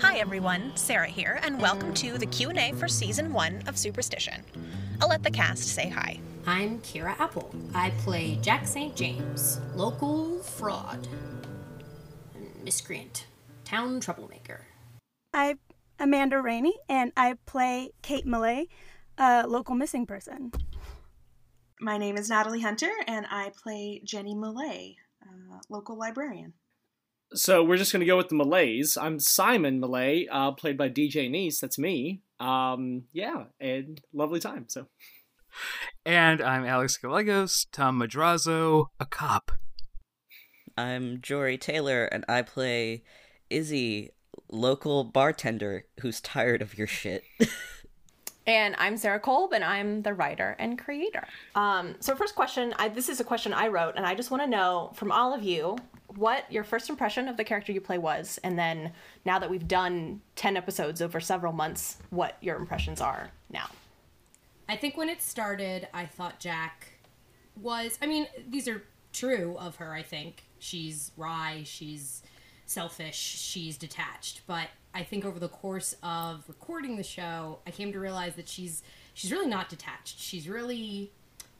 Hi everyone, Sarah here, and welcome to the Q&A for season 1 of Superstition. I'll let the cast say hi. I'm Kira Apple. I play Jack St. James, local fraud, miscreant, town troublemaker. I'm Amanda Rainey, and I play Kate Millay, a local missing person. My name is Natalie Hunter, and I play Jenny Millay, uh, local librarian. So we're just going to go with the Millays. I'm Simon Millay, uh, played by DJ Nice. That's me. Um, yeah, and lovely time. So. And I'm Alex Gallegos, Tom Madrazo, a cop. I'm Jory Taylor, and I play Izzy, local bartender who's tired of your shit. And I'm Sarah Kolb, and I'm the writer and creator. Um, so, first question I, this is a question I wrote, and I just want to know from all of you what your first impression of the character you play was, and then now that we've done 10 episodes over several months, what your impressions are now. I think when it started, I thought Jack was. I mean, these are true of her, I think. She's wry, she's selfish, she's detached. But I think over the course of recording the show, I came to realize that she's she's really not detached. She's really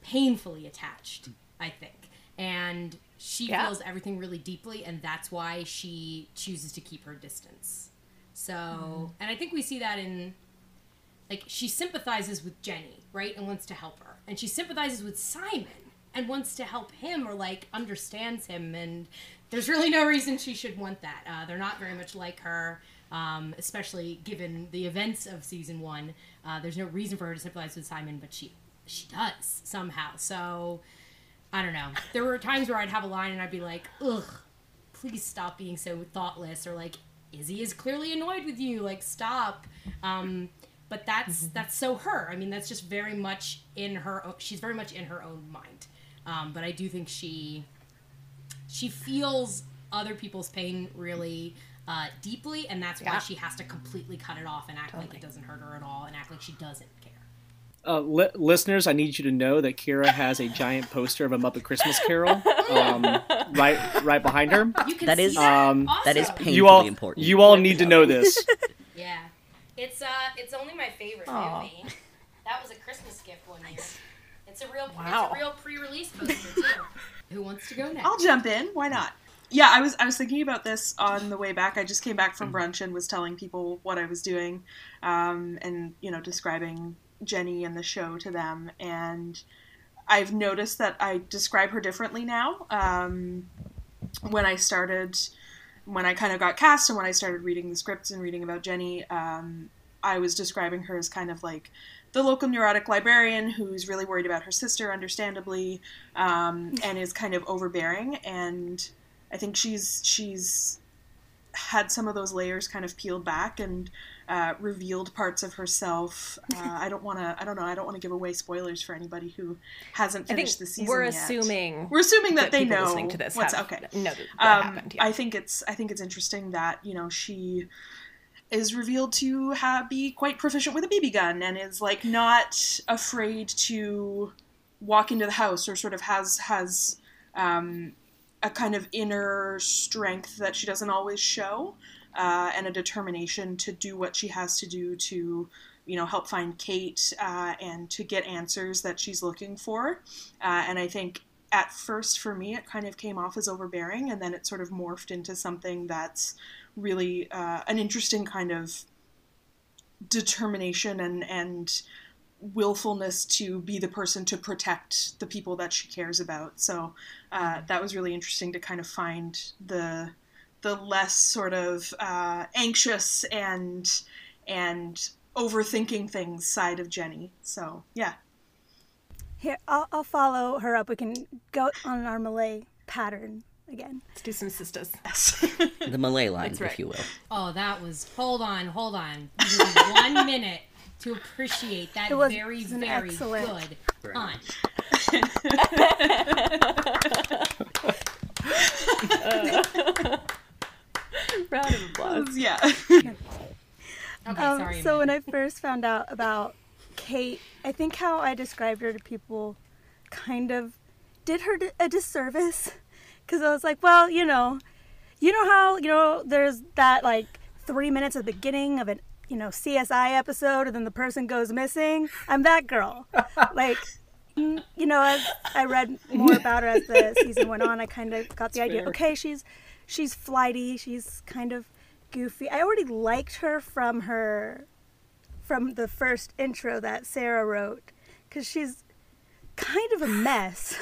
painfully attached, I think. And she Yeah. feels everything really deeply and that's why she chooses to keep her distance. So, and I think we see that in like she sympathizes with Jenny, right? And wants to help her. And she sympathizes with Simon and wants to help him or like understands him and there's really no reason she should want that. Uh, they're not very much like her, um, especially given the events of season one. Uh, there's no reason for her to sympathize with Simon, but she she does somehow. So I don't know. There were times where I'd have a line and I'd be like, ugh, please stop being so thoughtless or like Izzy is clearly annoyed with you like stop. Um but that's that's so her. I mean that's just very much in her she's very much in her own mind. Um but i do think she she feels other people's pain really uh, deeply and that's why Yeah. she has to completely cut it off and act like it doesn't hurt her at all and act like she doesn't Uh, li- listeners, I need you to know that Kira has a giant poster of a Muppet Christmas Carol um, right right behind her. you can That see is- that, um, that is also. painfully You all, important. you all need to know this. Yeah, it's uh, it's only my favorite Aw. movie. That was a Christmas gift one year. It's a real, Wow. it's a real pre-release poster too. Who wants to go next? I'll jump in. Why not? Yeah, I was I was thinking about this on the way back. I just came back from brunch and was telling people what I was doing, um, and you know, describing Jenny and the show to them. And I've noticed that I describe her differently now. Um, when I started, when I kind of got cast, and when I started reading the scripts and reading about Jenny, um, I was describing her as kind of like the local neurotic librarian who's really worried about her sister, understandably, um, and is kind of overbearing. And I think she's she's had some of those layers kind of peeled back and uh, revealed parts of herself. Uh, I don't want to. I don't know. I don't want to give away spoilers for anybody who hasn't finished the season. we're yet. assuming We're assuming that, they know listening to this what's have okay. know that what Um, happened. Yeah. I think it's I think it's interesting that you know she is revealed to have, be quite proficient with a BB gun and is like not afraid to walk into the house or sort of has has um, a kind of inner strength that she doesn't always show uh, and a determination to do what she has to do to you know help find Kate uh, and to get answers that she's looking for. Uh, and I think at first for me it kind of came off as overbearing and then it sort of morphed into something that's really uh, an interesting kind of determination and and willfulness to be the person to protect the people that she cares about. So uh, that was really interesting to kind of find the the less sort of uh, anxious and and overthinking things side of Jenny so yeah Here, I'll, I'll follow her up. We can go on our Millay pattern again. Let's do some sisters. the Millay line, right. if you will. Oh, that was. Hold on, hold on. One minute to appreciate that It was very, an very excellent- good pun. Round of applause. yeah Okay, Um, sorry. so when I first found out about Kate, I think how I described her to people kind of did her a disservice because I was like, well, you know, you know how you know there's that like three minutes at the beginning of an you know CSI episode, and then the person goes missing. I'm that girl. like, you know, as I read more about her as the season went on, I kind of got the idea. fair. Okay, she's she's flighty. She's kind of goofy. I already liked her from her from the first intro that Sarah wrote because she's kind of a mess,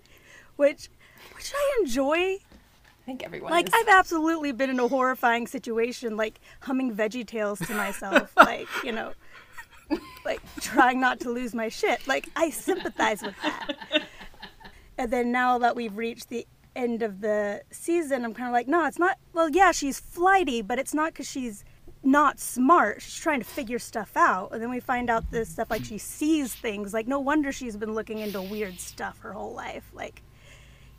which which I enjoy. I think everyone Like is. I've absolutely been in a horrifying situation, like humming Veggie Tales to myself, like you know, like trying not to lose my shit. Like I sympathize with that. And then now that we've reached the end of the season, I'm kind of like, no, it's not. Well, yeah, she's flighty, but it's not because she's not smart. She's trying to figure stuff out. And then we find out this stuff like she sees things. Like no wonder she's been looking into weird stuff her whole life. Like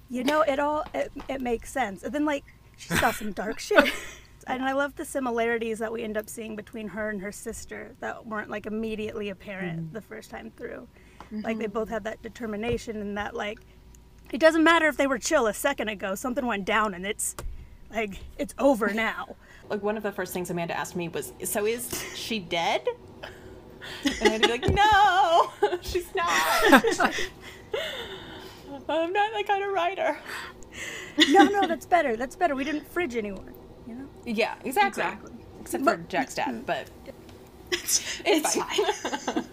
you know, it all it, it makes sense. And then like she saw some dark shit. And I love the similarities that we end up seeing between her and her sister that weren't like immediately apparent mm-hmm. the first time through. Like they mm-hmm. both had that determination and that like it doesn't matter if they were chill a second ago, something went down and it's like it's over now. like one of the first things Amanda asked me was, "So is she dead?" And I'd be like, "No, she's not. I'm not that kind of writer." No, no, that's better. That's better. We didn't fridge anyone, you know? Yeah, exactly. Exactly. Except for Jack's dad, but it's, fine.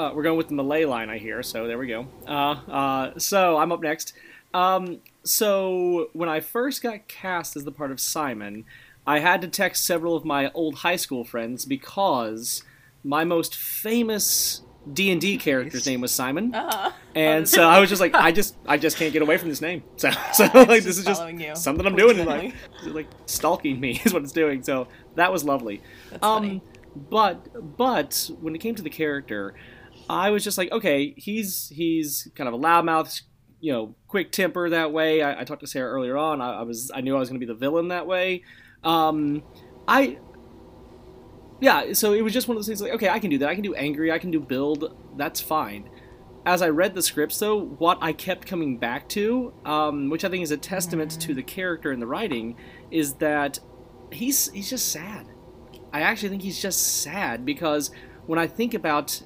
Uh, we're going with the Millay line, I hear. So there we go. Uh, uh, so I'm up next. Um, so when I first got cast as the part of Simon, I had to text several of my old high school friends because my most famous D and D character's name was Simon, Uh-huh. and so I was just like, I just, I just can't get away from this name. So, so like this is just you, something I'm doing, like, like stalking me is what it's doing. So that was lovely. That's um, funny. but but when it came to the character, I was just like, okay, he's he's kind of a loudmouth, you know, quick temper that way. I, I talked to Sarah earlier on. I, I was I knew I was going to be the villain that way. Um, I yeah, so it was just one of those things like, okay, I can do that. I can do angry. I can do build. That's fine. As I read the scripts, though, what I kept coming back to, um, which I think is a testament to the character and the writing, is that he's he's just sad. I actually think he's just sad because when I think about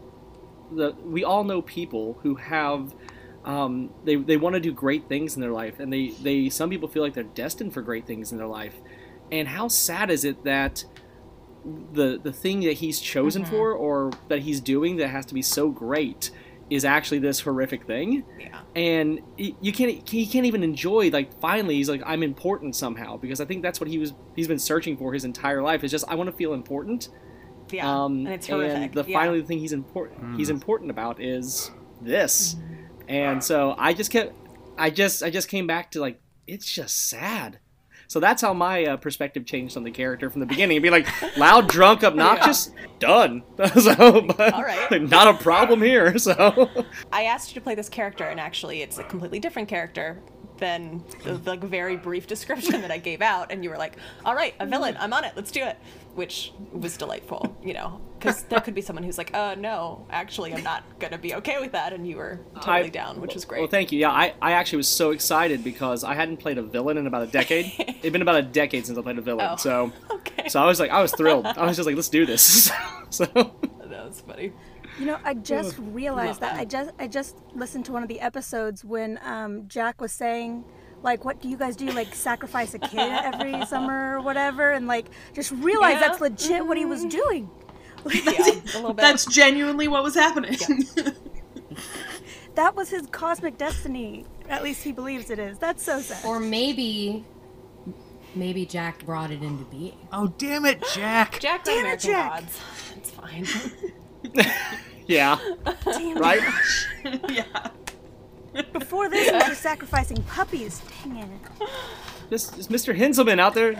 the, we all know people who have, um, they they want to do great things in their life, and they they some people feel like they're destined for great things in their life, and how sad is it that the the thing that he's chosen for or that he's doing that has to be so great is actually this horrific thing? Yeah. and you can't he can't even enjoy like finally he's like i'm important somehow because i think that's what he was he's been searching for his entire life is just i want to feel important Yeah. um, and it's horrific. the yeah. finally the thing he's important he's important about is this and so i just kept i just i just came back to like it's just sad so that's how my uh, perspective changed on the character from the beginning. Be like loud, drunk, obnoxious, done. so, but All right. like, not a problem here. So, I asked you to play this character, and actually, it's a completely different character than the like very brief description that I gave out. And you were like, "All right, a villain. I'm on it. Let's do it," which was delightful. You know, because there could be someone who's like, "Uh, no, actually, I'm not gonna be okay with that," and you were totally I- down, which was great. well, thank you. Yeah, I, I actually was so excited because I hadn't played a villain in about a decade. It'd been about a decade since I played a villain. Oh. So, okay, so I was like, I was thrilled. I was just like, let's do this. so. that was funny. You know, I just realized that. I just I just listened to one of the episodes when um, Jack was saying, like, what do you guys do? Like, sacrifice a kid every summer or whatever? And like, just realize Yeah. that's legit what he was mm-hmm. doing. Yeah, a little bit. That's genuinely what was happening. That was his cosmic destiny. At least he believes it is. That's so sad. Or maybe, maybe Jack brought it into being. Oh, damn it, Jack. Jack Damn it, American Jack. Gods. It's fine. Yeah. Damn. Right? yeah. Before this, we were sacrificing puppies. Dang it. This is Mr. Hinselman out there.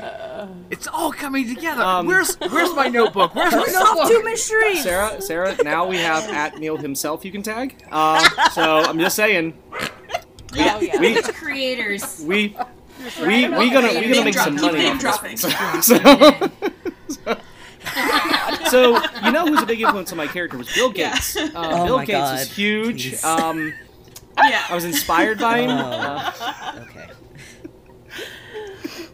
It's all coming together. Um, where's Where's my notebook? Where's my notebook? two mysteries. Sarah, Sarah, now we have at Neil himself you can tag. Um, so I'm just saying, oh yeah. we Creators. we we we gonna we gonna make some money name this. dropping. So, so you know who's a big influence on my character was Bill Gates. Uh, Oh Bill my Gates God. was huge. Please. Um, Yeah. I was inspired by him. Oh. Uh, Okay.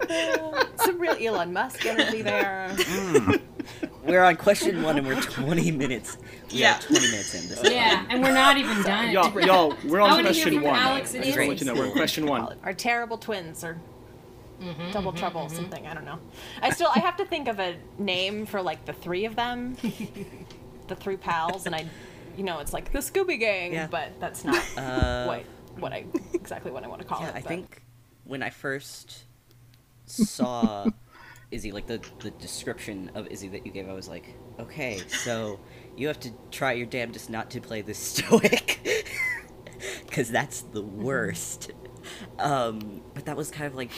Some real Elon Musk energy there. We're on question one and we're 20 minutes. We Yeah. 20 minutes in. This is Yeah, and we're not even done. Y'all, y'all, we're on wanna hear question from one. Alex I just want to Izzy. let you know we're on question one. Our terrible twins or Mm-hmm, double trouble something. I don't know. I still I have to think of a name for like the three of them, the three pals, and I, you know, it's like the Scooby Gang, Yeah. but that's not Uh, what what I exactly what I want to call Yeah, it. I but- think when I first saw Izzy, like the the description of Izzy that you gave, I was like, okay, so you have to try your damnedest not to play the stoic, because that's the worst. Um, but that was kind of like,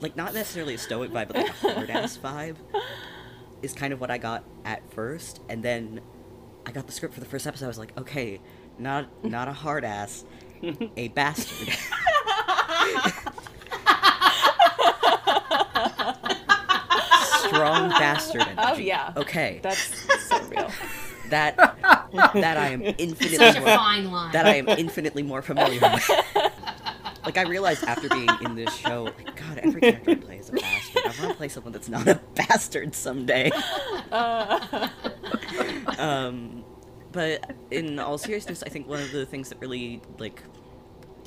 like not necessarily a stoic vibe, but like a hard ass vibe, is kind of what I got at first, and then I got the script for the first episode. I was like, okay, not not a hard ass, a bastard. Strong bastard oh, energy. Oh yeah. Okay. That's so real. that that I am infinitely Such a more, fine line. that I am infinitely more familiar with. Like I realized after being in this show, like God, every character I play is a bastard. I want to play someone that's not a bastard someday. um, but in all seriousness, I think one of the things that really like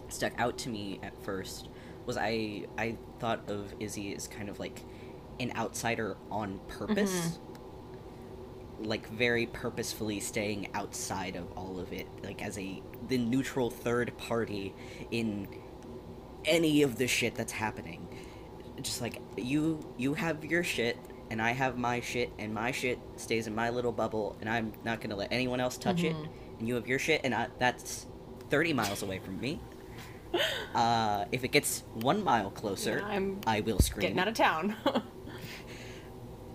stuck out to me at first was I I thought of Izzy as kind of like an outsider on purpose. Like very purposefully staying outside of all of it like as a the neutral third party in any of the shit that's happening just like you you have your shit and i have my shit and my shit stays in my little bubble and i'm not gonna let anyone else touch it and you have your shit and I, that's 30 miles away from me uh, if it gets one mile closer Yeah, I'm i will scream Getting out of town.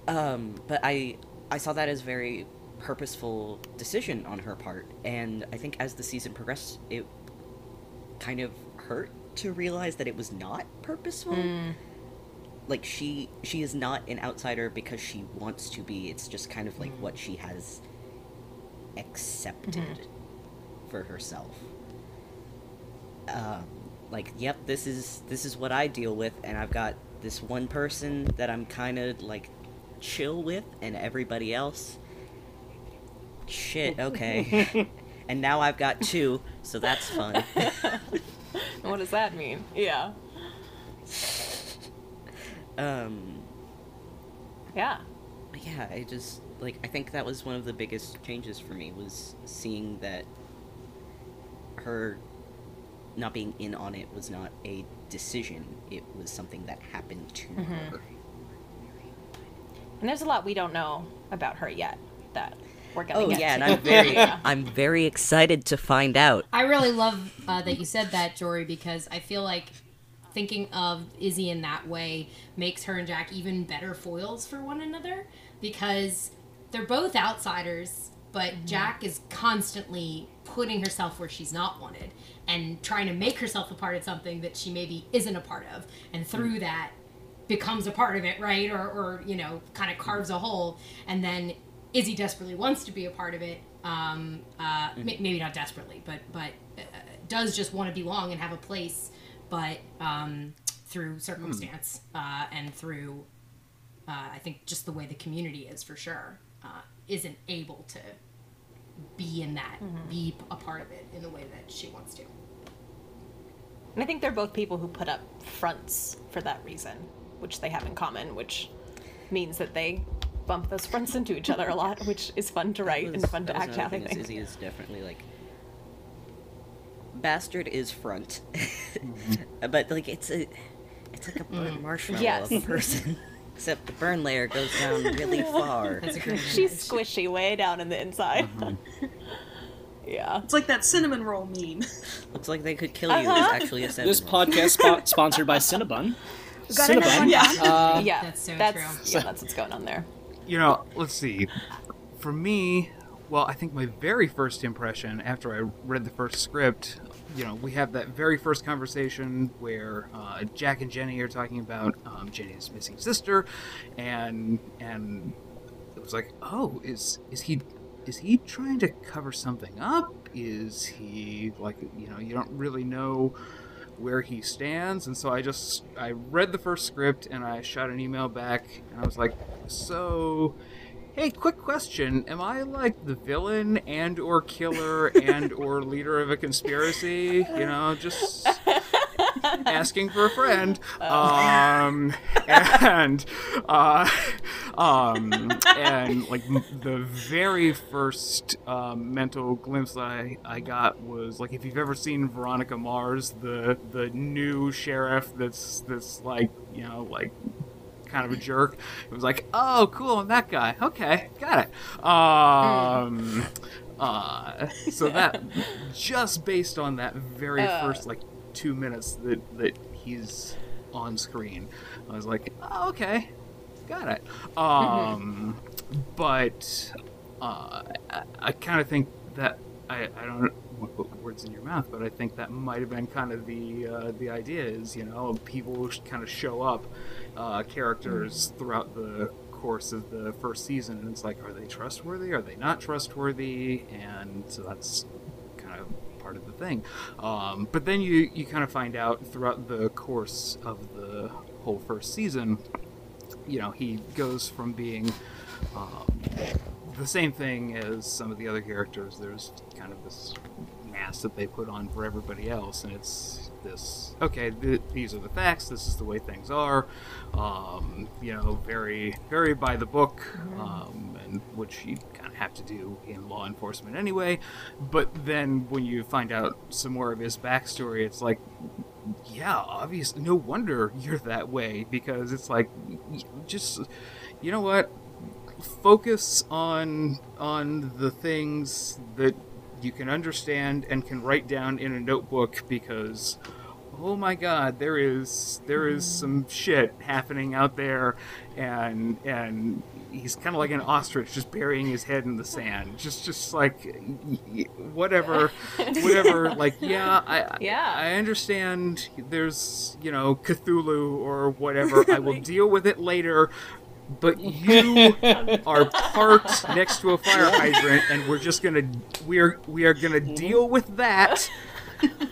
um, but I I saw that as very purposeful decision on her part, and I think as the season progressed, it kind of hurt to realize that it was not purposeful. Like she she is not an outsider because she wants to be. It's just kind of like what she has accepted for herself. Um, like, yep, this is this is what I deal with, and I've got this one person that I'm kind of like chill with, and everybody else. Shit, okay. and now I've got two, so that's fun. what does that mean? Yeah. Um, Yeah. yeah, I just like I think that was one of the biggest changes for me was seeing that her not being in on it was not a decision; it was something that happened to her. And there's a lot we don't know about her yet that we're gonna Oh get yeah, to. and I'm very, I'm very excited to find out. I really love uh, that you said that, Jory, because I feel like thinking of Izzy in that way makes her and Jack even better foils for one another because they're both outsiders, but Jack is constantly putting herself where she's not wanted and trying to make herself a part of something that she maybe isn't a part of. And through that, becomes a part of it, right? Or, or you know, kind of carves a hole. And then Izzy desperately wants to be a part of it. Um, uh, may- maybe not desperately, but but uh, does just want to belong and have a place. But um, through circumstance uh, and through, uh, I think just the way the community is for sure, uh, isn't able to be in that, be a part of it in the way that she wants to. And I think they're both people who put up fronts for that reason, which they have in common, which means that they bump those fronts into each other a lot, which is fun to write and fun to that act out. I think. Izzy is definitely like bastard is front, but like it's a it's like a burnt marshmallow Mm. Yes. of a person, except the burn layer goes down really far. That's a great She's squishy way down in the inside. Mm-hmm. yeah. It's like that cinnamon roll meme. Looks like they could kill you. Uh-huh. Is actually a This sentence. podcast spo- sponsored by Cinnabon. got Cinnabon. Yeah. Uh, yeah. that's so that's, true. Yeah, that's what's going on there. You know, let's see. For me, well, I think my very first impression after I read the first script, you know, we have that very first conversation where uh, Jack and Jenny are talking about um, Jenny's missing sister, and and it was like, oh, is is he is he trying to cover something up? Is he like you know you don't really know where he stands and so i just i read the first script and i shot an email back and i was like so hey quick question. Am i like the villain and or killer and or leader of a conspiracy? You know just asking for a friend. Um and uh um and like m- the very first um, mental glimpse that I, I got was like if you've ever seen veronica mars the the new sheriff that's that's like you know like kind of a jerk. It was like, oh, cool, I'm that guy. Okay, got it. Um, uh, so that just based on that very first like two minutes that that he's on screen, I was like, oh, okay, got it. Um, but uh, I, I kind of think that I, I don't want to put words in your mouth, but I think that might have been kind of the uh, the idea is you know people kind of show up uh, characters throughout the course of the first season, and it's like, are they trustworthy? Are they not trustworthy? And so that's kind of part of the thing. Um, but then you you kind of find out throughout the course of the whole first season, you know, he goes from being um, the same thing as some of the other characters. There's kind of this mask that they put on for everybody else, and it's this okay. Th- these are the facts. This is the way things are. Um, you know, very very by the book, um, and which you kind of have to do in law enforcement anyway. But then when you find out some more of his backstory, it's like yeah, obviously, no wonder you're that way because it's like, just, you know what? Focus on on the things that you can understand and can write down in a notebook because, oh my God, there is there is some shit happening out there, and and he's kind of like an ostrich just burying his head in the sand. Just just like whatever whatever like yeah i Yeah. i understand there's you know cthulhu or whatever. I will deal with it later but you are parked next to a fire hydrant and we're just gonna we're we are gonna deal with that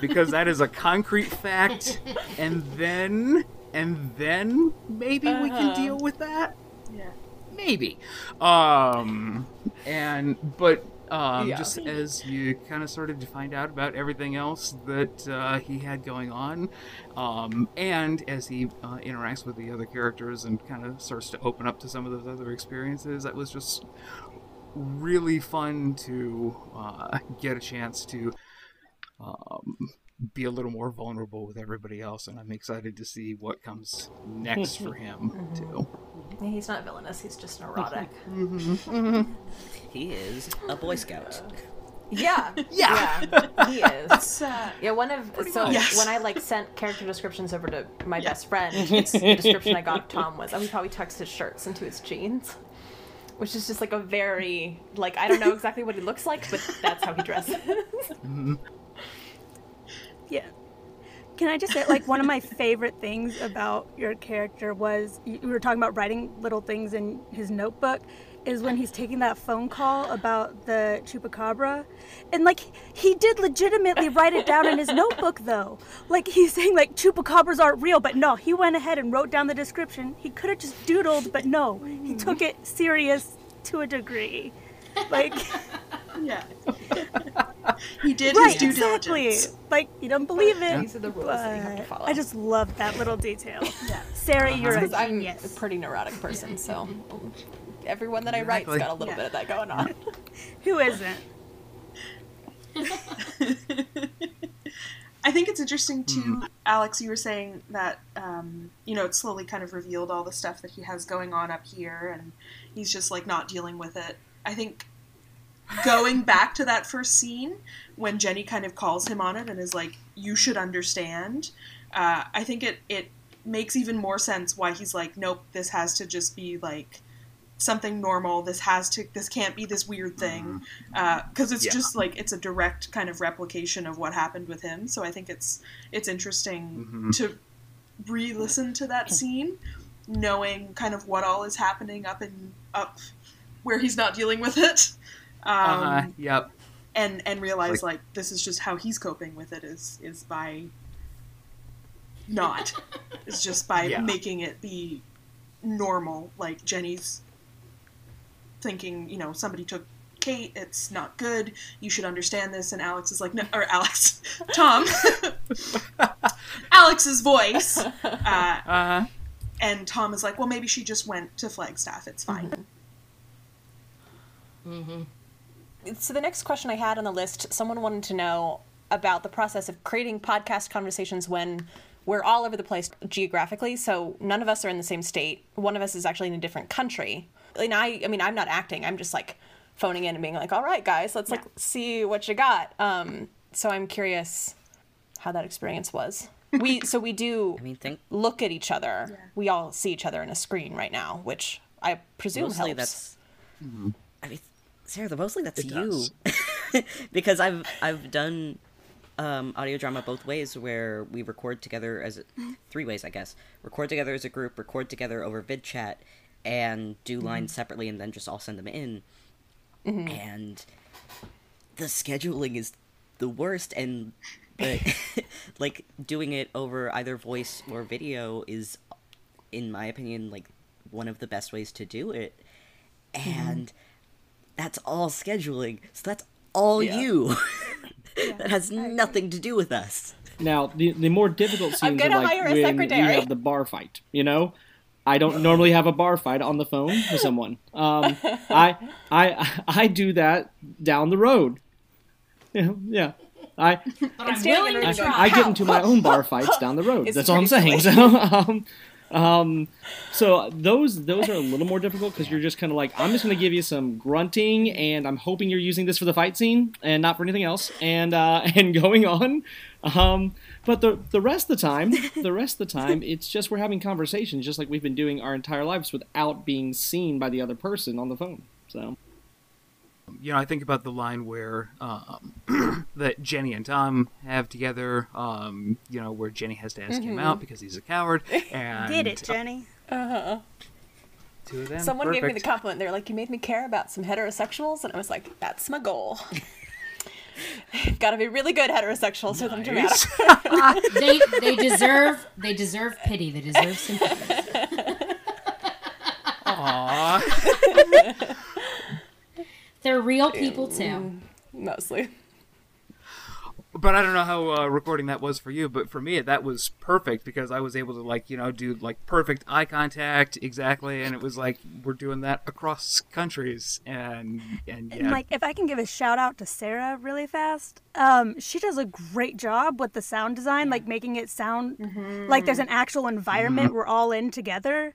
because that is a concrete fact and then and then maybe we can deal with that? Yeah. maybe. Um and but um Yeah. just as you kind of started to find out about everything else that uh, he had going on um and as he uh, interacts with the other characters and kind of starts to open up to some of those other experiences that was just really fun to uh, get a chance to um, be a little more vulnerable with everybody else, and I'm excited to see what comes next for him mm-hmm. too. He's not villainous. He's just neurotic. He is a Boy Scout. Yeah. Yeah. Yeah. He is. Uh, Yeah, one of so Yes. when I like sent character descriptions over to my best friend, the description I got of Tom was, "Oh, he probably tucks his shirts into his jeans," which is just like a very like I don't know exactly what he looks like, but that's how he dresses. Mm-hmm. Yeah. Can I just say, like, one of my favorite things about your character was you were talking about writing little things in his notebook, is when he's taking that phone call about the chupacabra. And, like, he did legitimately write it down in his notebook, though. Like, he's saying, like, chupacabras aren't real, but no, he went ahead and wrote down the description. He could have just doodled, but no, he took it serious to a degree. Like, yeah. he did right, his due exactly. diligence. Like, you don't believe it. These are the rules that you have to follow. I just love that little detail. Yeah. Sarah, you're a because I'm a genius. pretty neurotic person, so everyone that I write's Exactly. got a little Yeah. bit of that going on. Who isn't? I think it's interesting too, Alex. You were saying that um, you know it slowly kind of revealed all the stuff that he has going on up here, and he's just like not dealing with it. I think going back to that first scene when Jenny kind of calls him on it and is like, "You should understand." Uh, I think it it makes even more sense why he's like, "Nope, this has to just be like." something normal this has to this can't be this weird thing because it's Yeah. just like it's a direct kind of replication of what happened with him so i think it's it's interesting Mhm. to re-listen to that scene knowing kind of what all is happening up and up where he's not dealing with it um, uh, yep. and and realize Like- like, this is just how he's coping with it is is by not. Is just by Yeah. making it be normal. Like Jenny's thinking, you know, somebody took Kate, it's not good. You should understand this. And Alex is like, no, or Alex, Tom, Alex's voice. Uh, Uh-huh. and Tom is like, well, maybe she just went to Flagstaff. It's fine. So the next question I had on the list, someone wanted to know about the process of creating podcast conversations when we're all over the place geographically. So none of us are in the same state. One of us is actually in a different country. And I, I mean, I'm not acting. I'm just like phoning in and being like, "All right, guys, let's like see what you got." Um, so I'm curious how that experience was. We so we do I mean, think look at each other. We all see each other in a screen right now, which I presume mostly helps. that's. I mean, Sarah, the mostly that's It you, because I've I've done um, audio drama both ways, where we record together as a, mm-hmm. three ways, I guess. Record together as a group, record together over vid chat, and do mm-hmm. lines separately, and then just all send them in. Mm-hmm. And the scheduling is the worst, and but like doing it over either voice or video is, in my opinion, like one of the best ways to do it. And that's all scheduling, so that's all Yeah. you. that has nothing to do with us. Now, the the more difficult I'm scenes are gonna like hire a when you secretary. have the bar fight. You know, I don't normally have a bar fight on the phone with someone. Um, I I I do that down the road. Yeah, yeah. I But I'm willing to the I get into my own bar fights down the road. It's That's all I'm saying. So, um, um, so those those are a little more difficult because you're just kind of like I'm just going to give you some grunting, and I'm hoping you're using this for the fight scene and not for anything else, and uh, and going on. Um, but the the rest of the time, the rest of the time, it's just we're having conversations, just like we've been doing our entire lives without being seen by the other person on the phone. So you know, I think about the line where um, that Jenny and Tom have together. Um, you know, where Jenny has to ask him out because he's a coward. And Did it, Jenny? Uh huh. Two of them. Someone gave me the compliment. They're like, "You made me care about some heterosexuals," and I was like, "That's my goal." Got to be really good heterosexuals for them to matter. They they deserve they deserve pity. They deserve sympathy. Aw. They're real people too. Mostly. But I don't know how uh, recording that was for you. But for me, that was perfect because I was able to like you know do like perfect eye contact exactly, and it was like we're doing that across countries, and and yeah, And like, if I can give a shout out to Sarah really fast, um, she does a great job with the sound design, like making it sound like there's an actual environment we're all in together.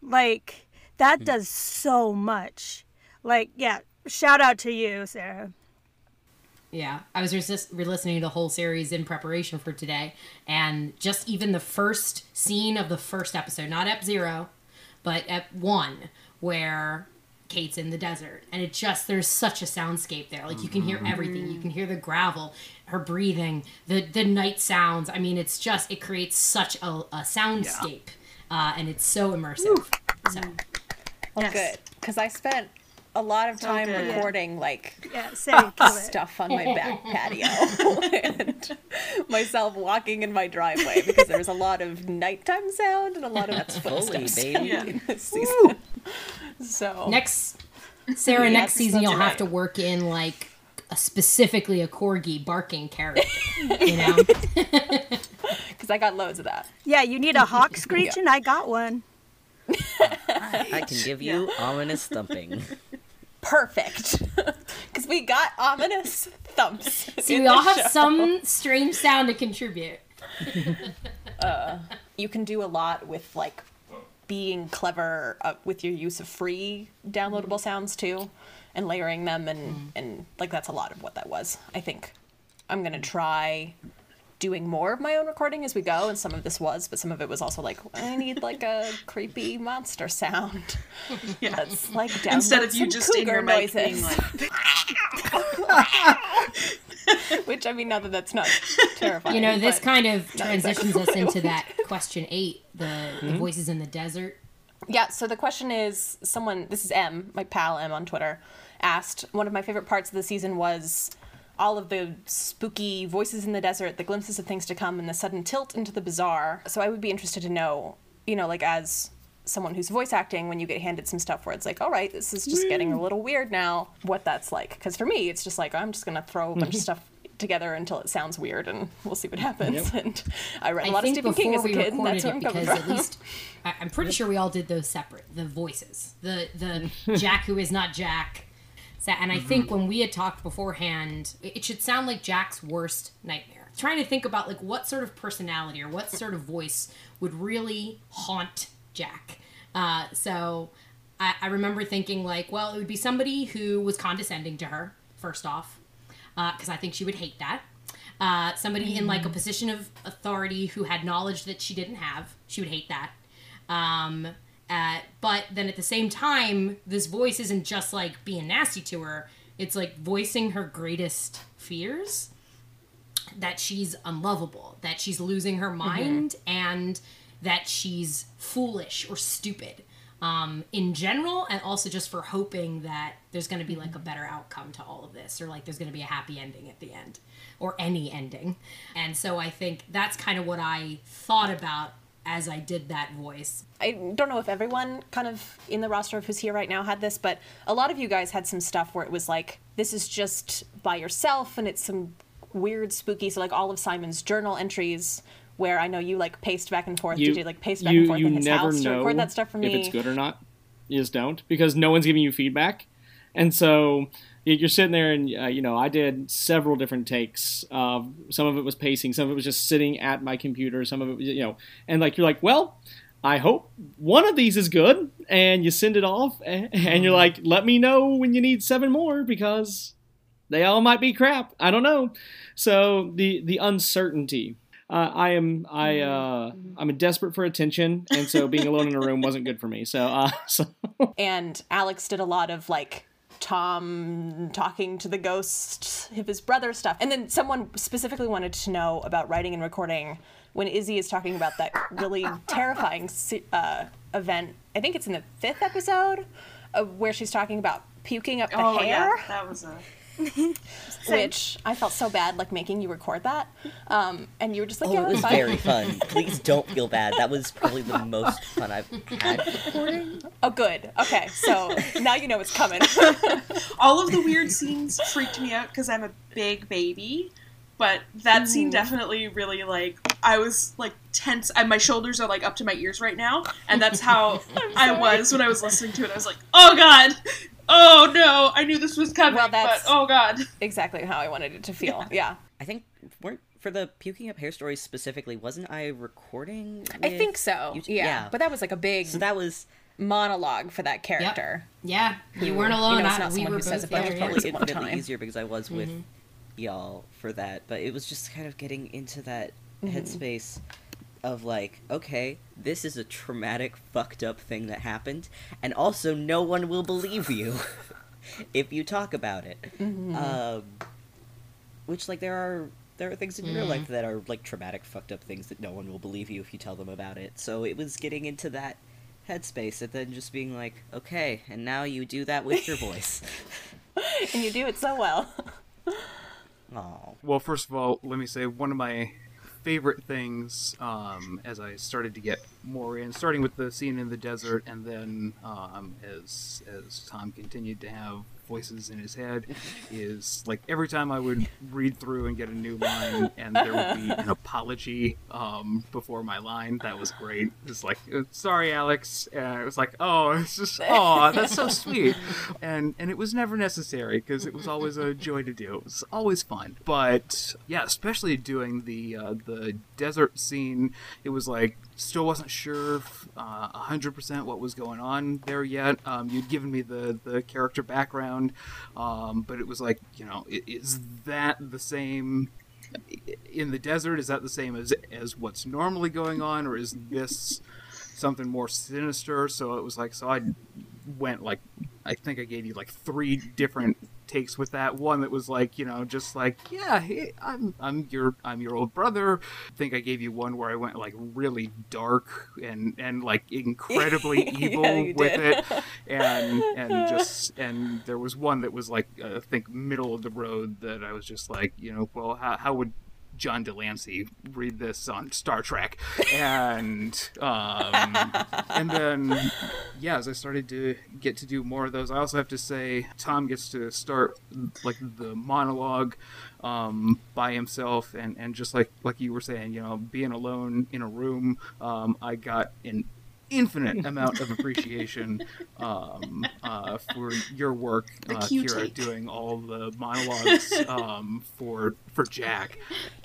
Like that does so much. Like, yeah, shout out to you, Sarah. Yeah, I was resist- re-listening to the whole series in preparation for today, and just even the first scene of the first episode, not Ep Zero, but Ep One, where Kate's in the desert, and it just there's such a soundscape there. Like you can hear everything. You can hear the gravel, her breathing, the the night sounds. I mean, it's just it creates such a, a soundscape, uh, and it's so immersive. So Well, Yes. good. Because I spent a lot of time good. recording like Yeah, Sarah, kill it. stuff on my back patio and myself walking in my driveway because there was a lot of nighttime sound and a lot of Fully, footsteps baby. Yeah. in this season. So next Sarah, Yes, next season you'll have to work in like a, specifically a corgi barking character. you know, because I got loads of that. Yeah, you need a hawk screeching? I got one. I can give you ominous thumping. Perfect. Because we got ominous thumps. see, we all the have show. some strange sound to contribute. Uh, you can do a lot with like being clever uh, with your use of free downloadable mm. sounds too and layering them and mm. and like that's a lot of what that was i think i'm gonna mm. try doing more of my own recording as we go and some of this was but some of it was also like i need like a creepy monster sound Yeah. that's like Instead of you just in your cougar mic noises. being like, which i mean not that that's not terrifying You know, this kind of not exactly transitions us into that question eight, the, the mm-hmm. voices in the desert. Yeah, so the question is someone, this is M, my pal M on Twitter, asked one of my favorite parts of the season was all of the spooky voices in the desert, the glimpses of things to come, and the sudden tilt into the bizarre. So I would be interested to know, you know, like as someone who's voice acting, when you get handed some stuff where it's like, all right, this is just getting a little weird now, what that's like. Because for me, it's just like, I'm just going to throw a bunch of stuff together until it sounds weird and we'll see what happens. And I read a I lot of think Stephen before King as a we kid, and recorded that's where it I'm coming because from. at least I'm pretty sure we all did those separate. The voices, the the Jack who is not Jack. So, and I think when we had talked beforehand, it should sound like Jack's worst nightmare. Trying to think about like what sort of personality or what sort of voice would really haunt Jack. Uh, so I, I remember thinking like, well, it would be somebody who was condescending to her first off, because I think she would hate that. Uh, somebody in like a position of authority who had knowledge that she didn't have, she would hate that. Um, uh, but then at the same time, this voice isn't just like being nasty to her; it's like voicing her greatest fears that she's unlovable, that she's losing her mind, and that she's foolish or stupid um, in general, and also just for hoping that there's going to be like a better outcome to all of this, or like there's going to be a happy ending at the end, or any ending. And so I think that's kind of what I thought about as I did that voice. I don't know if everyone kind of in the roster of who's here right now had this, but a lot of you guys had some stuff where it was like, this is just by yourself and it's some weird, spooky, so like all of Simon's journal entries where I know you like paced back and forth. You, did like pace back you, and forth you in his never house to know record that stuff for me. if it's good or not. You just don't because no one's giving you feedback, and so you're sitting there and uh, you know I did several different takes. Uh, some of it was pacing, some of it was just sitting at my computer, some of it you know, and like you're like, well, I hope one of these is good, and you send it off, and, and you're like, let me know when you need seven more because they all might be crap. I don't know. So the the uncertainty. Uh, I am I uh, I'm desperate for attention, and so being alone in a room wasn't good for me. So uh, so and Alex did a lot of like Tom talking to the ghost of his brother stuff. And then someone specifically wanted to know about writing and recording when Izzy is talking about that really terrifying uh, event. I think it's in the fifth episode where she's talking about puking up the oh hair. yeah, that was a. Which I felt so bad, like making you record that, um, and you were just like, Oh, "Yeah, it was fine." very fun. Please don't feel bad. That was probably the most fun I've had recording. Oh, good. Okay, so now you know it's coming. All of the weird scenes freaked me out because I'm a big baby. But that scene definitely really like I was like tense. And my shoulders are like up to my ears right now, and that's how I was when I was listening to it. I was like, "Oh God, oh no! I knew this was coming, Well, that's- but oh God." exactly how I wanted it to feel. Yeah. I think weren't for the puking up hair stories specifically. Wasn't I recording? I think so. you- yeah. But that was like a big so that was monologue for that character. Yeah, you hmm. weren't alone. You know, it's I- not we someone were who says both a bunch of probably probably at infinitely time. easier because I was with mm-hmm. y'all for that. But it was just kind of getting into that mm-hmm. headspace of like, okay, this is a traumatic, fucked up thing that happened, and also no one will believe you if you talk about it. Um, which like there are there are things in real life that are like traumatic, fucked up things that no one will believe you if you tell them about it. So it was getting into that headspace and then just being like, okay, and now you do that with your voice. And you do it so well. Oh. Well, first of all, let me say one of my favorite things um, as I started to get more in, starting with the scene in the desert, and then um, as as Tom continued to have voices in his head, is like every time I would read through and get a new line, and there would be an apology um, before my line. That was great. It's like, uh, sorry, Alex. And it was like, oh, it's just, oh, that's so sweet. And and it was never necessary because it was always a joy to do. It was always fun. But yeah, especially doing the uh, the desert scene, it was like still wasn't sure uh, 100% what was going on there yet. Um, you'd given me the, the character background, um, but it was like, you know, is that the same in the desert? Is that the same as, as what's normally going on, or is this something more sinister? So it was like, so I went like, I think I gave you like three different takes with that one that was like you know just like yeah hey, i'm i'm your i'm your old brother i think i gave you one where i went like really dark and and like incredibly evil you with did. it and and just and there was one that was like uh, I think middle of the road that I was just like, you know, well, how, how would John de Lancie read this on Star Trek, and um, and then yeah, as I started to get to do more of those, I also have to say Tom gets to start like the monologue um, by himself, and and just like like you were saying, you know, being alone in a room, um, I got an infinite amount of appreciation um, uh, for your work, The uh, cue Kira, take. doing all the monologues um, for for Jack.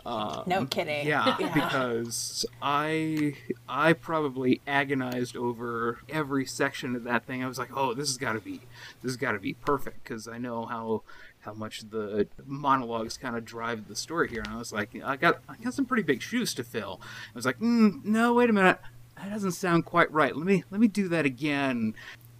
Um, No kidding. Yeah, Yeah. because I I probably agonized over every section of that thing. I was like, oh, this has got to be this has got to be perfect because I know how how much the monologues kind of drive the story here. And I was like, I got I got some pretty big shoes to fill. I was like, mm, no, wait a minute. That doesn't sound quite right. Let me let me do that again.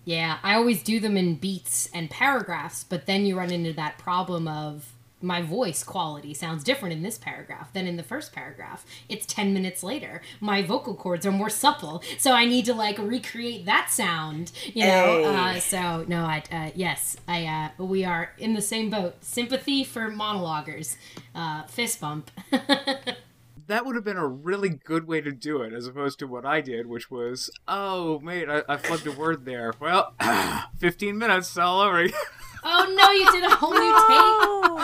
Yeah, I always do them in beats and paragraphs, but then you run into that problem of my voice quality sounds different in this paragraph than in the first paragraph. It's 10 minutes later. My vocal cords are more supple, so I need to like recreate that sound, you know. Hey. Uh, so no, I uh, yes, I uh, we are in the same boat. Sympathy for monologuers. Uh, fist bump. That would have been a really good way to do it, as opposed to what I did, which was, oh, mate, I, I flubbed a word there. Well, 15 minutes all over. again." oh no, you did a whole new take. Oh,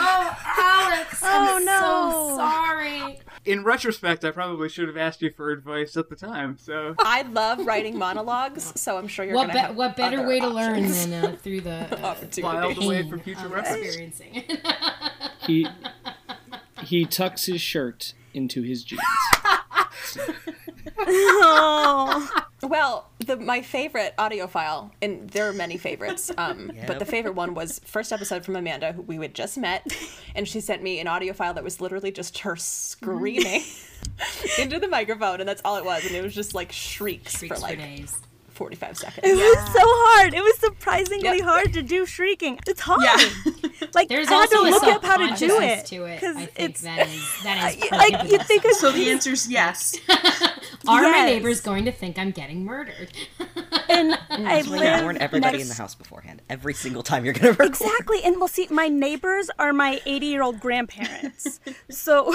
Alex, Oh, I'm no. so sorry. In retrospect, I probably should have asked you for advice at the time. So I love writing monologues, so I'm sure you're What, gonna be- what better other way to learn than uh, through the uh, filed away for future of reference. experiencing. He he tucks his shirt into his jeans. Oh, Well, the my favorite audio file, and there are many favorites, um, but the favorite one was first episode from Amanda, who we had just met, and she sent me an audio file that was literally just her screaming into the microphone, and that's all it was, and it was just like shrieks, Shrieks for like days. 45 seconds. it was so hard. It was surprisingly Yep. hard to do shrieking. It's hard. Yeah. Like There's I had to look up how to do it to it. because I think it's that is that is like you think of So the answer is yes. Are my neighbors going to think I'm getting murdered? and I That's why you live warn everybody in the house beforehand. Every single time you're gonna record. Exactly, and we'll see, my neighbors are my 80 year old grandparents. So,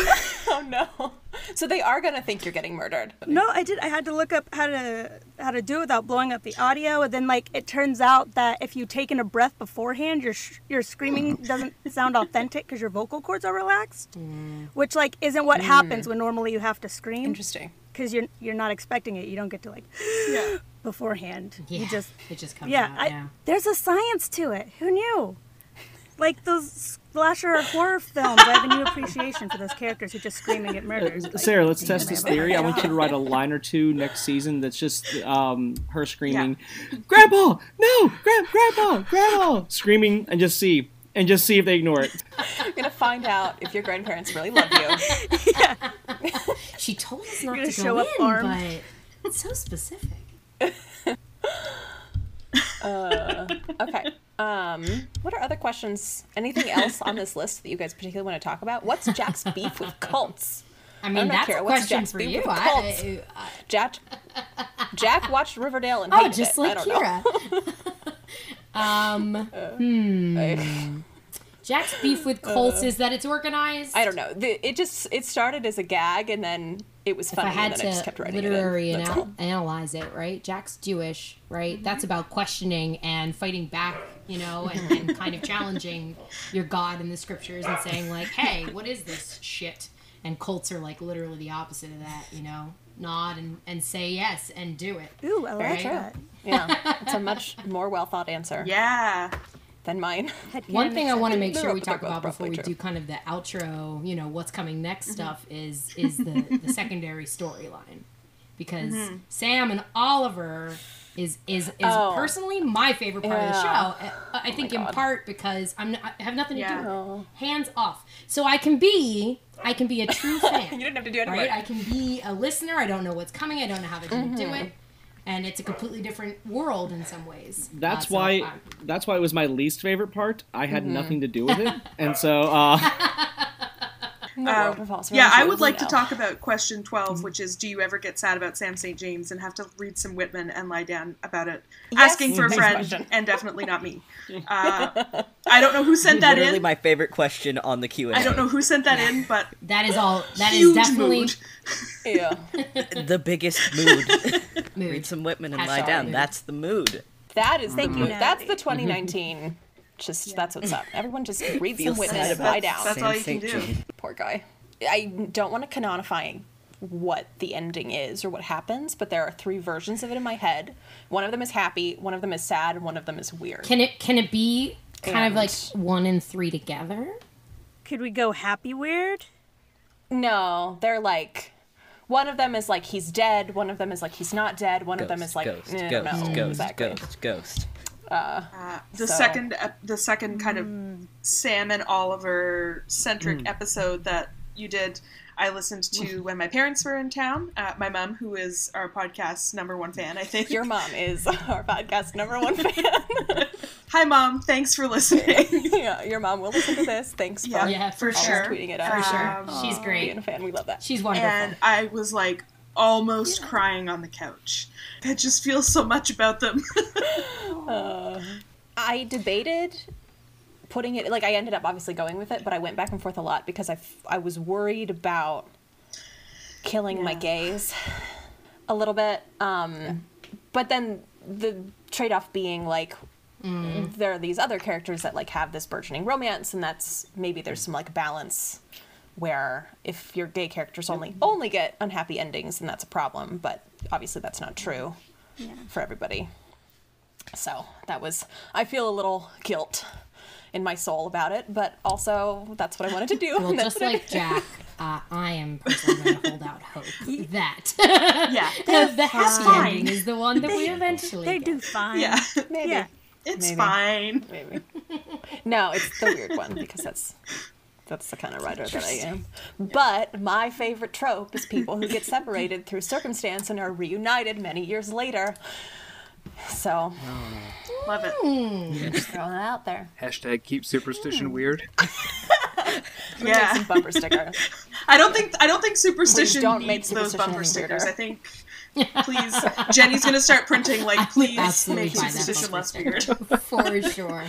Oh no. So they are going to think you're getting murdered. no, I did. I had to look up how to how to do it without blowing up the audio, and then like it turns out that if you take in a breath beforehand, your sh- your screaming doesn't sound authentic because your vocal cords are relaxed, mm. which like isn't what happens mm. when normally you have to scream Interesting. Because you're you're not expecting it. You don't get to like Yeah. beforehand. Yeah, You just it just comes yeah, out. I, yeah. there's a science to it. Who knew? Like those slasher horror films, I have a new appreciation for those characters who just scream and get murdered. Like, Sarah, let's test this they have a theory. I want you to write a line or two next season that's just um, her screaming, "Grandpa, no, Grand, Grandpa, Grandpa!" screaming, and just see, and just see if they ignore it. You're going to find out if your grandparents really love you. yeah. She told us not gonna show go up in, armed. but it's so specific. Okay. Um, what are other questions? Anything else on this list that you guys particularly want to talk about? What's Jack's beef with cults? I mean, know, that's Kara, a what's question Jack's for beef you. with I, cults? I, I, Jack Jack watched Riverdale and oh, hated just it. like I don't. Kira. um, hmm. Jack's beef with cults is that it's organized. I don't know. The, it just it started as a gag and then it was if funny I had and then I just kept writing literary it in. and That's analyze it, right? Jack's Jewish, right? Mm-hmm. That's about questioning and fighting back, you know, and, and kind of challenging your God in the scriptures and saying like, "Hey, what is this shit?" And cults are like literally the opposite of that, you know. Nod and, and say yes and do it. Ooh, I like Right. that. Yeah, it's a much more well thought answer Yeah. Than mine. One thing I want to make sure we talk about before we roughly do kind of the outro, you know, what's coming next Mm-hmm. stuff is is the the secondary storyline. Because Mm-hmm. Sam and Oliver is is is Oh. personally my favorite part of the show. Uh, I think in God. part because I'm n- I have nothing to Yeah. do. Oh. Hands off. So I can be I can be a true fan. You didn't have to do any right? work. I can be a listener. I don't know what's coming. I don't know how they're going to do Mm-hmm. it. And it's a completely different world in some ways. That's Uh, so why. I'm- That's why it was my least favorite part. I had Mm-hmm. nothing to do with it, and so uh, The Uh, yeah, I would like to talk about question 12, which is Do you ever get sad about Sam St. James and have to read some Whitman and lie down about it? Yes. Asking for a friend, and definitely not me. Uh, I don't know who sent that Literally in. my favorite question on the Q&A. I don't know who sent that in, but That is all. That is huge definitely mood. Yeah. The biggest mood. Mood. Read some Whitman and Hashtag lie down. mood. That's the mood. That is Thank the you, mood. That's the mm-hmm. 2019. Just that's what's up. Everyone just read Feel some Whitman and lie down. That's Sam all you can do. Poor guy. I don't want to canonify what the ending is or what happens, but there are three versions of it in my head. One of them is happy, one of them is sad, and one of them is weird. Can it can it be kind of like one and three together? Could we go happy weird? No, they're like one of them is like he's dead, one of them is like he's not dead, one of them is like ghost, eh, I ghost, don't know ghost, exactly. ghost, ghost. Uh, the So- second, the second kind of Sam and Oliver centric Hmm. episode that you did, I listened to when my parents were in town. Uh, my mom, who is our podcast's number one fan, I think. Your mom is our podcast number one fan. Hi, mom. Thanks for listening. yeah, your mom will listen to this. Thanks for Yeah, Yeah, for for sure. tweeting it out. For sure. Um, She's being great. a fan. We love that. She's wonderful. and I was like almost crying on the couch. I just feel so much about them. I debated putting it like I ended up obviously going with it, but I went back and forth a lot because I, f- I was worried about killing my Yeah. gays a little bit. Um, but then the trade off being like there are these other characters that like have this burgeoning romance, and that's maybe there's some like balance where if your gay characters only only get unhappy endings, then that's a problem. But obviously that's not true for everybody. So that was, I feel a little guilt in my soul about it, but also that's what I wanted to do. well, that's just like. Jack, uh, I am personally going to hold out hope that yeah. the happy fine. ending is the one that we eventually They get. do fine. Yeah. Maybe. Yeah. It's Maybe. fine. Maybe. No, it's the weird one because that's that's the kind of writer that I am. But my favorite trope is people who get separated through circumstance and are reunited many years later. So Love it. just throwing it out there. Hashtag keep superstition hmm. weird. Make Yeah. some bumper stickers. I don't think I don't think superstition Please don't make needs those bumper stickers. weirder. I think please Jenny's gonna start printing like please absolutely make buy that superstition less weird. For sure.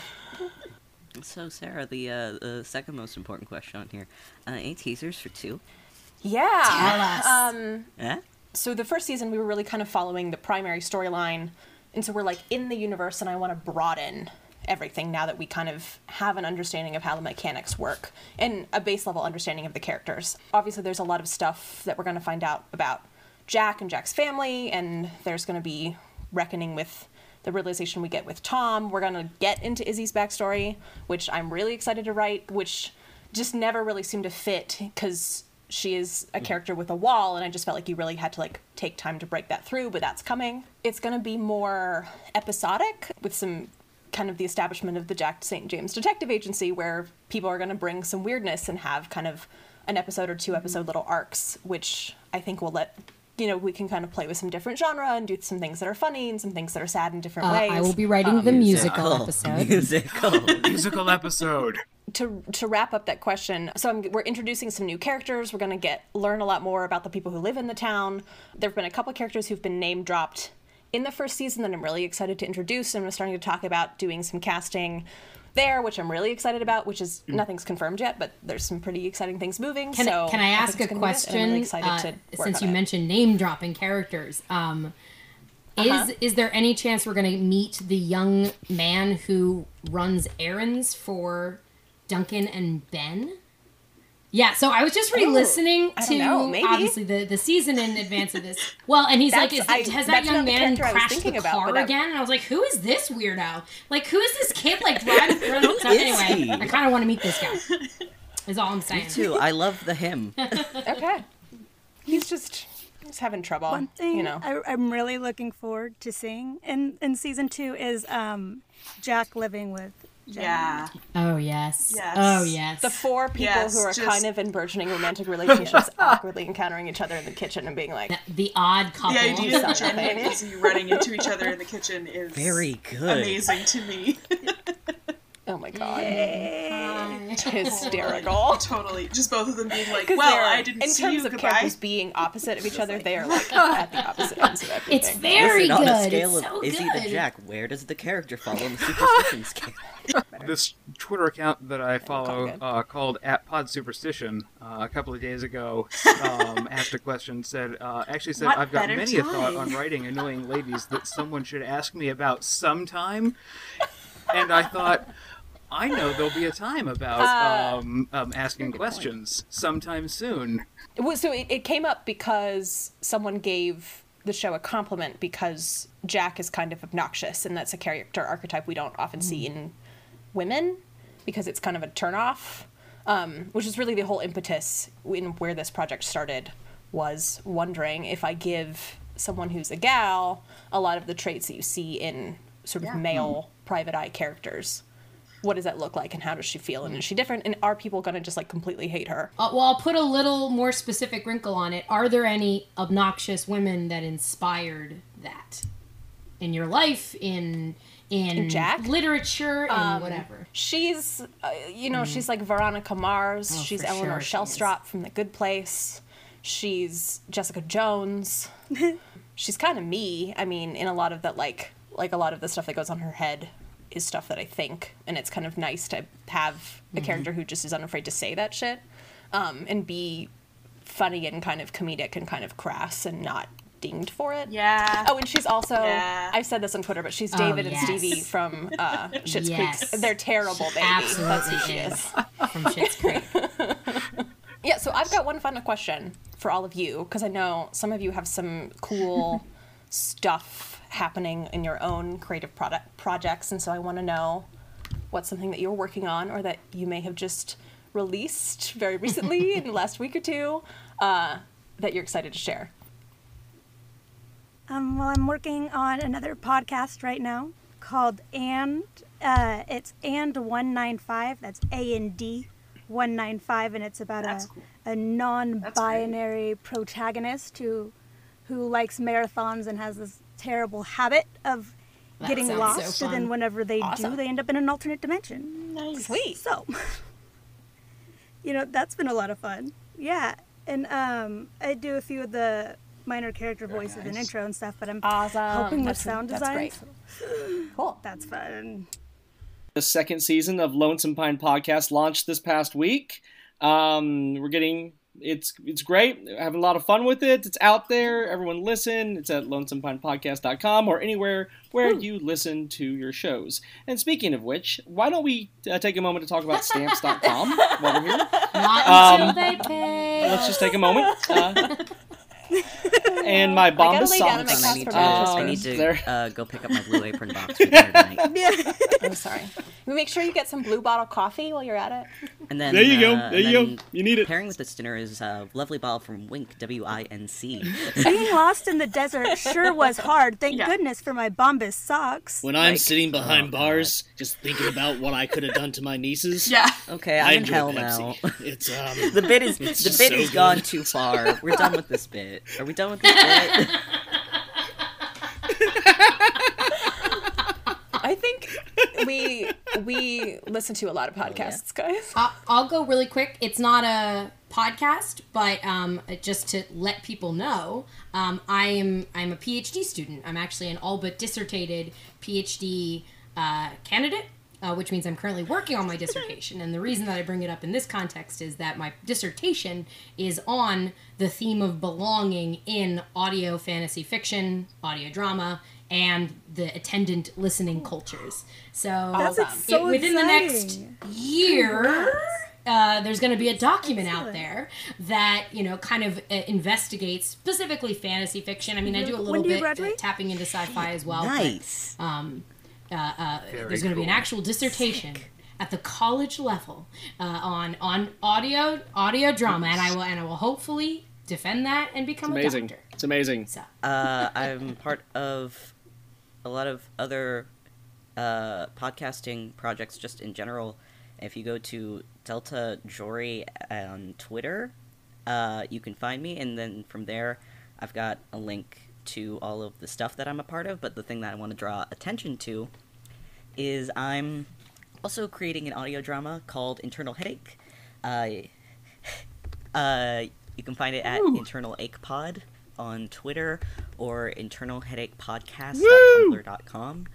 So, Sarah, the uh, the second most important question on here: uh, any teasers for two? Yeah. Tell us. Um Eh? so the first season we were really kind of following the primary storyline and so we're like in the universe and i want to broaden everything now that we kind of have an understanding of how the mechanics work and a base level understanding of the characters obviously there's a lot of stuff that we're going to find out about jack and jack's family and there's going to be reckoning with the realization we get with tom. We're going to get into izzy's backstory which i'm really excited to write which just never really seemed to fit because she is a mm. character with a wall and i just felt like you really had to like take time to break that through but that's coming. It's going to be more episodic with some kind of the establishment of the jack st james detective agency where people are going to bring some weirdness and have kind of an episode or two mm-hmm. episode little arcs which i think will let you know we can kind of play with some different genre and do some things that are funny and some things that are sad in different Uh, ways I will be writing the musical episode. Musical. Musical episode. to to wrap up that question, so I'm, we're introducing some new characters. We're going to get learn a lot more about the people who live in the town. There've been a couple characters who've been name dropped in the first season that I'm really excited to introduce. And I'm starting to talk about doing some casting there, which I'm really excited about. Which is nothing's confirmed yet, but there's some pretty exciting things moving. Can, so can I ask it's a gonna be good, and I'm question? really excited uh, since you it. mentioned name dropping characters, um, Uh-huh. is is there any chance we're going to meet the young man who runs errands for Duncan and Ben? Yeah, so I was just re-listening Oh, to know, maybe. obviously the, the season in advance of this. Well, and he's like, That's- is, I- has that young man character crashed the thinking about, car I- again? And I was like, who is this weirdo? Like, who is this kid like driving through the so Anyway, he? I kind of want to meet this guy. Is all I'm saying. Too. I love the him. Okay, he's just he's having trouble. One thing you know. I, I'm really looking forward to seeing in, in season two is um, Jack living with Jenny. Yeah. Oh yes. Yes. Oh yes. the four people Yes, who are just- kind of in burgeoning romantic relationships awkwardly encountering each other in the kitchen and being like, the odd couple. The idea of Sorry. Jenny and Izzy running into each other in the kitchen is Very good. amazing to me. Oh my god. Hi. Hysterical. Totally. Just both of them being like, well, I didn't in see terms you. of Goodbye. characters being opposite of each other, they are like at the opposite ends of everything. It's very Listen, good. on a scale it's of so Izzy good. the Jack, where does the character fall on the superstition scale? This Twitter account that I follow good. uh, called at Pod Superstition uh, a couple of days ago um, asked a question. Said uh, actually said What I've got better many a thought on writing annoying ladies that someone should ask me about sometime, and I thought. I know there'll be a time about Uh, um, um, asking questions sometime soon. It was- so it, it came up because someone gave the show a compliment because Jack is kind of obnoxious, and that's a character archetype we don't often see in women because it's kind of a turnoff. Um, which is really the whole impetus in where this project started was wondering if I give someone who's a gal a lot of the traits that you see in sort of male private eye characters. What does that look like, and how does she feel, and is she different? And are people going to just like completely hate her? Uh, well, I'll put a little more specific wrinkle on it. Are there any obnoxious women that inspired that in your life, in in, Jack? literature, and whatever? She's, uh, you know, she's like Veronica Mars. Oh, she's Eleanor sure she. Shellstrop from The Good Place. She's Jessica Jones. she's kind of me. I mean, in a lot of that, like, like a lot of the stuff that goes on her head is stuff that I think, and it's kind of nice to have a character who just is unafraid to say that shit, um, and be funny and kind of comedic and kind of crass and not dinged for it. Yeah. Oh, and she's also Yeah. I've said this on Twitter, but she's Oh, David yes. and Stevie from uh, Schitt's Yes. Creek. They're terrible, baby. Absolutely That's who she is. is. From Schitt's Creek. Yeah, so I've got one final question for all of you because I know some of you have some cool stuff happening in your own creative product projects, and so I want to know what's something that you're working on or that you may have just released very recently in the last week or two uh, that you're excited to share. Um, well, I'm working on another podcast right now called And. Uh, it's And one nine five. That's A and D one nine five, and it's about That's a cool. a non-binary protagonist who who likes marathons and has this terrible habit of That getting lost. so and then whenever they Awesome. do, they end up in an alternate dimension. Nice. Sweet. So, you know, that's been a lot of fun. Yeah. And um, I do a few of the minor character voices and intro and stuff, but I'm Awesome. helping with That's- sound that's design. great. Cool. That's fun. The second season of Lonesome Pine podcast launched this past week. Um, we're getting it's it's great. Having a lot of fun with it. It's out there. Everyone listen. It's at lonesomepinepodcast.com or anywhere where you listen to your shows. And speaking of which, why don't we uh, take a moment to talk about stamps.com while we're here? Not Um, until they pay. Let's just take a moment. Uh, and my gotta Bombas lay down and socks. I need to, Casper I need to uh, go pick up my Blue Apron box for dinner tonight. I'm sorry. Make sure you get some blue bottle coffee while you're at it. And then There you go. uh, There you go. You need it. Pairing with this dinner is a lovely bottle from Wink, W I N C. Being lost in the desert sure was hard. Thank Yeah. goodness for my Bombas socks. When I'm Like- sitting behind Oh, bars, just thinking about what I could have done to my nieces. Yeah. Okay, I I'm in enjoy hell Pepsi. now. It's um. The bit is the bit so has gone too far. We're done with this bit. Are we done with this bit? I think we we listen to a lot of podcasts, guys. I'll, I'll go really quick. It's not a podcast, but um, just to let people know, um, I am I'm a PhD student. I'm actually an all but dissertated PhD uh, candidate. Uh, which means I'm currently working on my dissertation. And the reason that I bring it up in this context is that my dissertation is on the theme of belonging in audio fantasy fiction, audio drama, and the attendant listening cultures. So, That's it- so within the next year, uh, there's going to be a document out there that you know kind of uh, investigates specifically fantasy fiction. I mean, I do a little do bit uh, graduate? tapping into sci-fi as well. but, nice. um, uh, uh, there's going to be an actual dissertation at the college level uh, on on audio audio drama, and I will and I will hopefully defend that and become a Amazing. doctor. It's amazing. So Uh, I'm part of a lot of other uh, podcasting projects just in general. If you go to Delta Jory on Twitter, uh, you can find me, and then from there, I've got a link to all of the stuff that I'm a part of. But the thing that I want to draw attention to is I'm also creating an audio drama called Internal Headache. Uh, uh, you can find it at Internal Ache Pod on Twitter or internalheadachepodcast.tumblr.com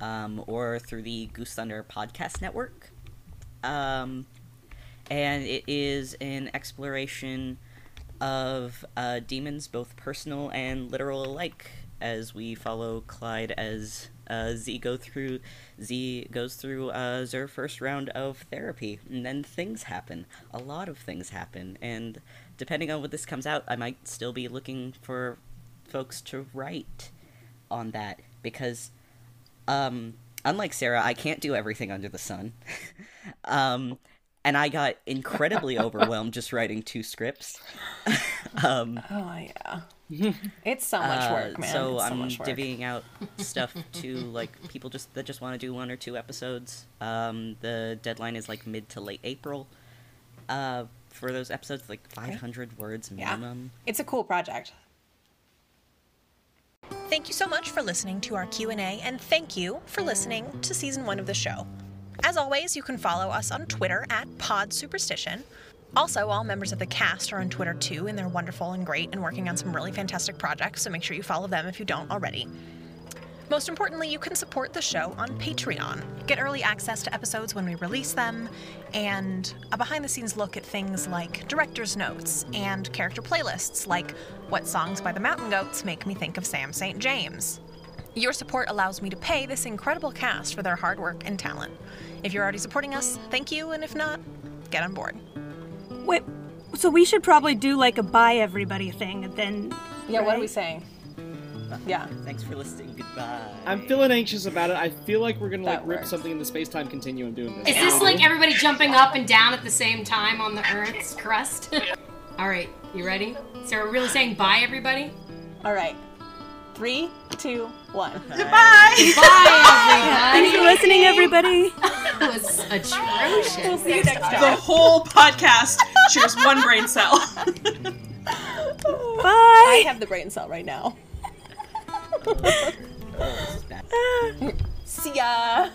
um, or through the Goose Thunder Podcast Network. Um, and it is an exploration of uh, demons, both personal and literal alike, as we follow Clyde as uh, Z go through Z goes through uh, their first round of therapy, and then things happen. A lot of things happen, and depending on what this comes out, I might still be looking for folks to write on that because, um, unlike Sarah, I can't do everything under the sun. um, and I got incredibly overwhelmed just writing two scripts. um, Oh yeah. It's so much work, uh, man. So I'm divvying out stuff to like people just that just want to do one or two episodes. Um, the deadline is like mid to late April. Uh, for those episodes, like 500 words minimum. Yeah. minimum. It's a cool project. Thank you so much for listening to our Q&A and thank you for listening to season 1 of the show. As always, you can follow us on Twitter at Pod Superstition. Also, all members of the cast are on Twitter too, and they're wonderful and great and working on some really fantastic projects, so make sure you follow them if you don't already. Most importantly, you can support the show on Patreon. Get early access to episodes when we release them, and a behind the scenes look at things like director's notes and character playlists, like what songs by the Mountain Goats make me think of Sam St. James. Your support allows me to pay this incredible cast for their hard work and talent. If you're already supporting us, thank you, and if not, get on board. Wait, so we should probably do like a buy everybody thing then. Yeah, what are we saying? Yeah. Thanks for listening. Goodbye. I'm feeling anxious about it. I feel like we're gonna like That rip works. something in the space time continuum doing this. Is this like everybody jumping up and down at the same time on the Earth's crust? All right, you ready? So we're really saying bye, everybody. All right. Three, two, one. Goodbye. Bye, Thanks for listening, everybody. That was atrocious. We'll See you next time. The whole podcast shares one brain cell. Bye. I have the brain cell right now. Oh, this is bad. See ya.